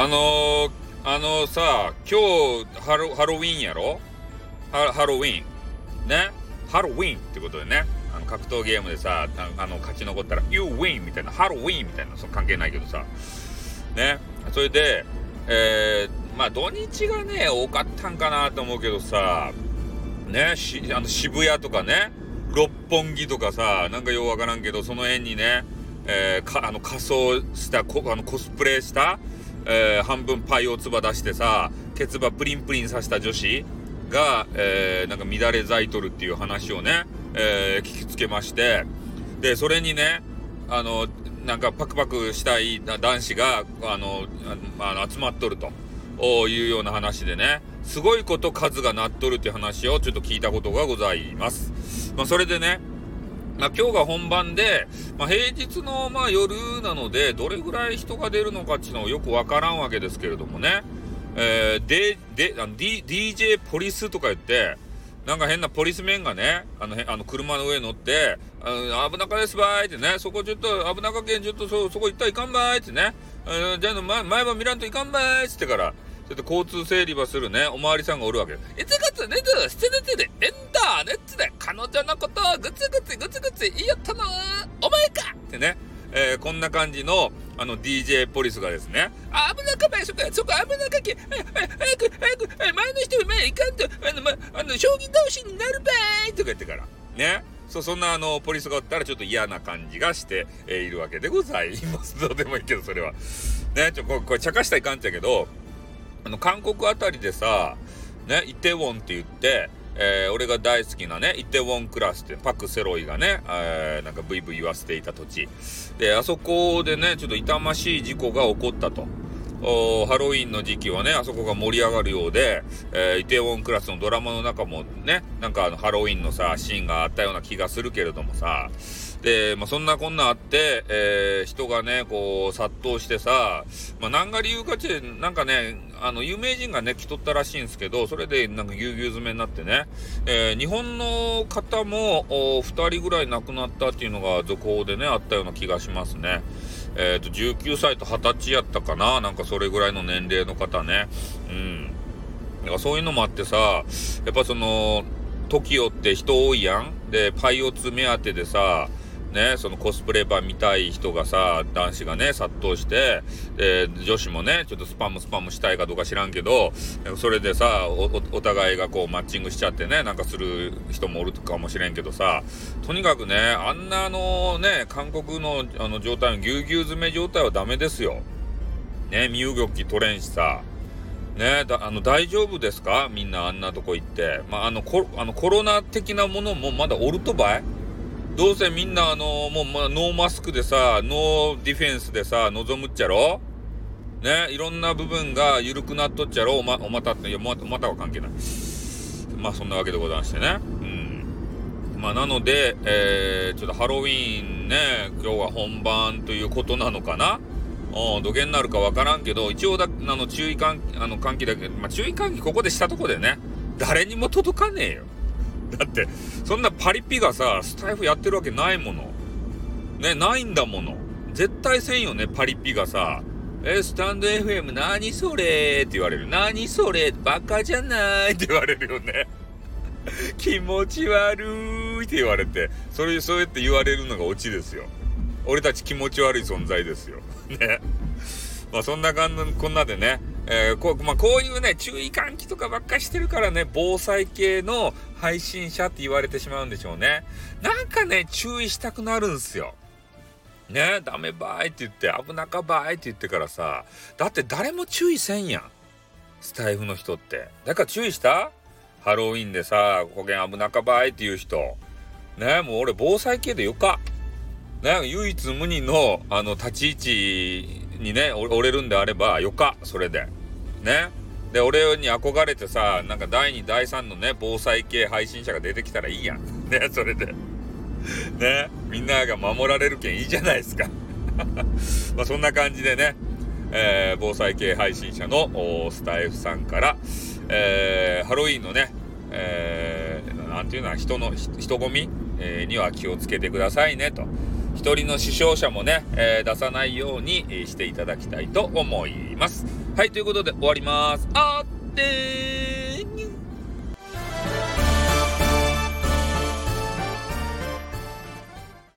あのー、あのさ、今日ハロハロウィンやろ？ハハロウィン。ね？ハロウィンってことでね。あの格闘ゲームでさ、あの勝ち残ったら You win みたいな、ハロウィンみたいな、その関係ないけどさ。ね？それで、えー、まあ土日がね、多かったんかなと思うけどさ、ね、しあの渋谷とかね、六本木とかさ、なんかようわからんけど、その辺にね、えー、かあの仮装したこあのコスプレした、えー、半分パイをつば出してさケツバプリンプリンさした女子が、えー、なんか乱れ咲いとるっていう話をね、えー、聞きつけましてでそれにねあのなんかパクパクしたい男子があのあの集まっとるというような話でねすごいこと数がなっとるっていう話をちょっと聞いたことがございます。まあ、それでねまあ、今日が本番で、まあ、平日のまあ夜なので、どれぐらい人が出るのかっていうのはよくわからんわけですけれどもね。えー、で、で、あの、D、DJ ポリスとか言って、なんか変なポリスメンがね、あの、あの車の上に乗って、あ危なかですばーいってね、そこちょっと危なかけん、ちょっとそ、そこ行ったらいかんばーいってね、じゃあ、前、前歯見らんといかんばーいっつってから、ちょっと交通整理ばするね、おまわりさんがおるわけ。いつがつねつ、してねつで、えんだねつで、彼女のことをぐつぐつぐつつ言いよったのお前かってね、えー、こんな感じの、あの、DJ ポリスがですね、あ、危なかばい、そこ、そこ危なかけ、早く、早く、前の人前行かんと、あの、ま、あの、将棋倒しになるばいとか言ってから、ね。そう、そんなあの、ポリスがおったらちょっと嫌な感じがして、えー、いるわけでございます。どうでもいいけど、それは。ね、ちょ、こ、これ、茶化したいかんちゃけど、あの、韓国あたりでさ、ね、イテウォンって言って、えー、俺が大好きなね、イテウォンクラスってパク・セロイがね、えー、なんかブイブイ言わせていた土地。で、あそこでね、ちょっと痛ましい事故が起こったと。おハロウィンの時期はね、あそこが盛り上がるようで、えー、イテウォンクラスのドラマの中もね、なんかあのハロウィンのさ、シーンがあったような気がするけれどもさ、で、まあ、そんなこんなあって、えー、人がね、こう、殺到してさ、まあ、何が理由かって、なんかね、あの、有名人がね、来とったらしいんですけど、それでなんかぎゅうぎゅう詰めになってね、えー、日本の方も、2人ぐらい亡くなったっていうのが続報でね、あったような気がしますね。えっ、ー、と、19歳と20歳やったかななんかそれぐらいの年齢の方ね。うん。だからそういうのもあってさ、やっぱその、TOKIO って人多いやんで、パイオツ目当てでさ、ね、そのコスプレ版見たい人がさ、男子がね、殺到して、で、女子もね、ちょっとスパムスパムしたいかどうか知らんけど、それでさ、お互いがこうマッチングしちゃってね、なんかする人もおるかもしれんけどさ、とにかくね、あんなあのね、韓国のあの状態のぎゅうぎゅう詰め状態はダメですよ。ね、身動き取れんしさ。ねだ、あの、大丈夫ですか？みんなあんなとこ行って。まあ、あの、コあのコロナ的なものもまだおるとばい？どうせみんなあのもう、ま、ノーマスクでさ、ノーディフェンスでさ、望むっちゃろ？ね、いろんな部分が緩くなっとっちゃろ？おま、おまたって、いや、おまたは関係ない。まあ、そんなわけでございましてね。うん。まあ、なので、えー、ちょっとハロウィーンね、今日は本番ということなのかな？うん、土下になるかわからんけど、一応だ、あの、注意喚起、あの、喚起だけ、まあ、注意喚起ここでしたとこでね、誰にも届かねえよ。だって、そんなパリピがさ、スタイフやってるわけないもの。ね、ないんだもの。絶対せんよね、パリピがさ。え、スタンド FM 何それって言われる。何それバカじゃないって 言われるよね。気持ち悪いって言われて、それ、そうやって言われるのがオチですよ。俺たち気持ち悪い存在ですよ。ね。まあそんな感じ、こんなでね、えー、こう、まあ、こういうね、注意喚起とかばっかしてるからね、防災系の配信者って言われてしまうんでしょうね。なんかね、注意したくなるんすよ。ね、ダメばいって言って、危なかばいって言ってからさ、だって誰も注意せんやん。スタイフの人って。だから注意した？ハロウィンでさ、こげん危なかばいっていう人。ね、もう俺防災系でよか。ね、唯一無二の、あの、立ち位置にね、折れるんであれば、よか、それで。ね。で、俺に憧れてさ、なんか第2、第3のね、防災系配信者が出てきたらいいやん。ね、それで。ね、みんなが守られるけんいいじゃないですか。まあそんな感じでね、えー、防災系配信者のスタイフさんから、えー、ハロウィンのね、えー、なんていうのは人の、人混み、えー、には気をつけてくださいねと。一人の死傷者もね、えー、出さないようにしていただきたいと思います。はい、ということで終わります。あってー